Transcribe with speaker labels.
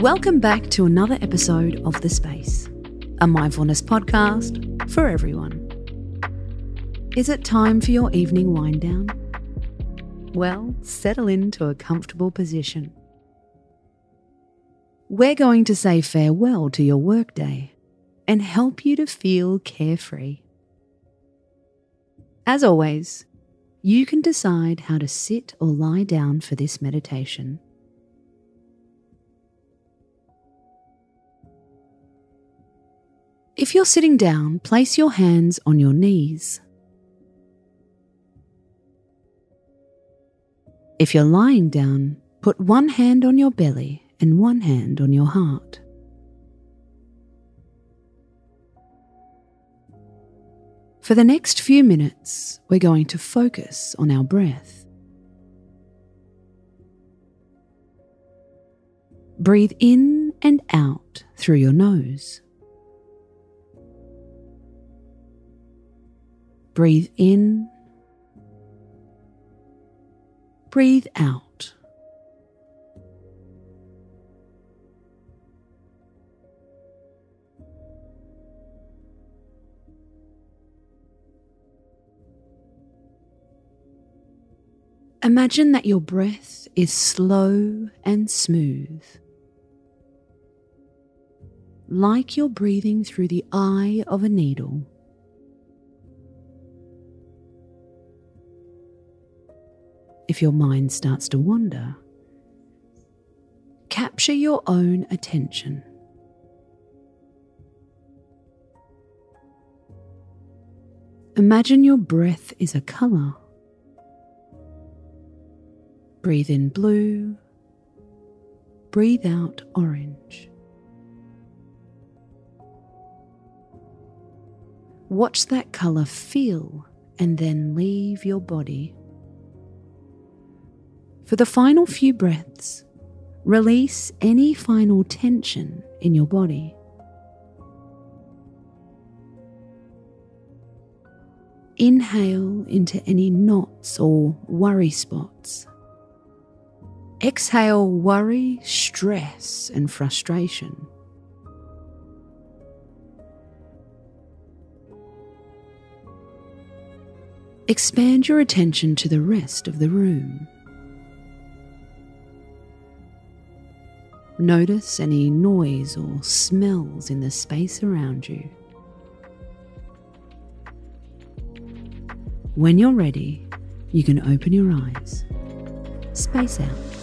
Speaker 1: Welcome back to another episode of The Space, a mindfulness podcast for everyone. Is it time for your evening wind down? Well, settle into a comfortable position. We're going to say farewell to your workday and help you to feel carefree. As always, you can decide how to sit or lie down for this meditation. If you're sitting down, place your hands on your knees. If you're lying down, put one hand on your belly and one hand on your heart. For the next few minutes, we're going to focus on our breath. Breathe in and out through your nose. Breathe in. Breathe out. Imagine that your breath is slow and smooth, like you're breathing through the eye of a needle. If your mind starts to wander, capture your own attention. Imagine your breath is a colour. Breathe in blue, breathe out orange. Watch that colour feel and then leave your body. For the final few breaths, release any final tension in your body. Inhale into any knots or worry spots. Exhale worry, stress, and frustration. Expand your attention to the rest of the room. Notice any noise or smells in the space around you. When you're ready, you can open your eyes. Space out.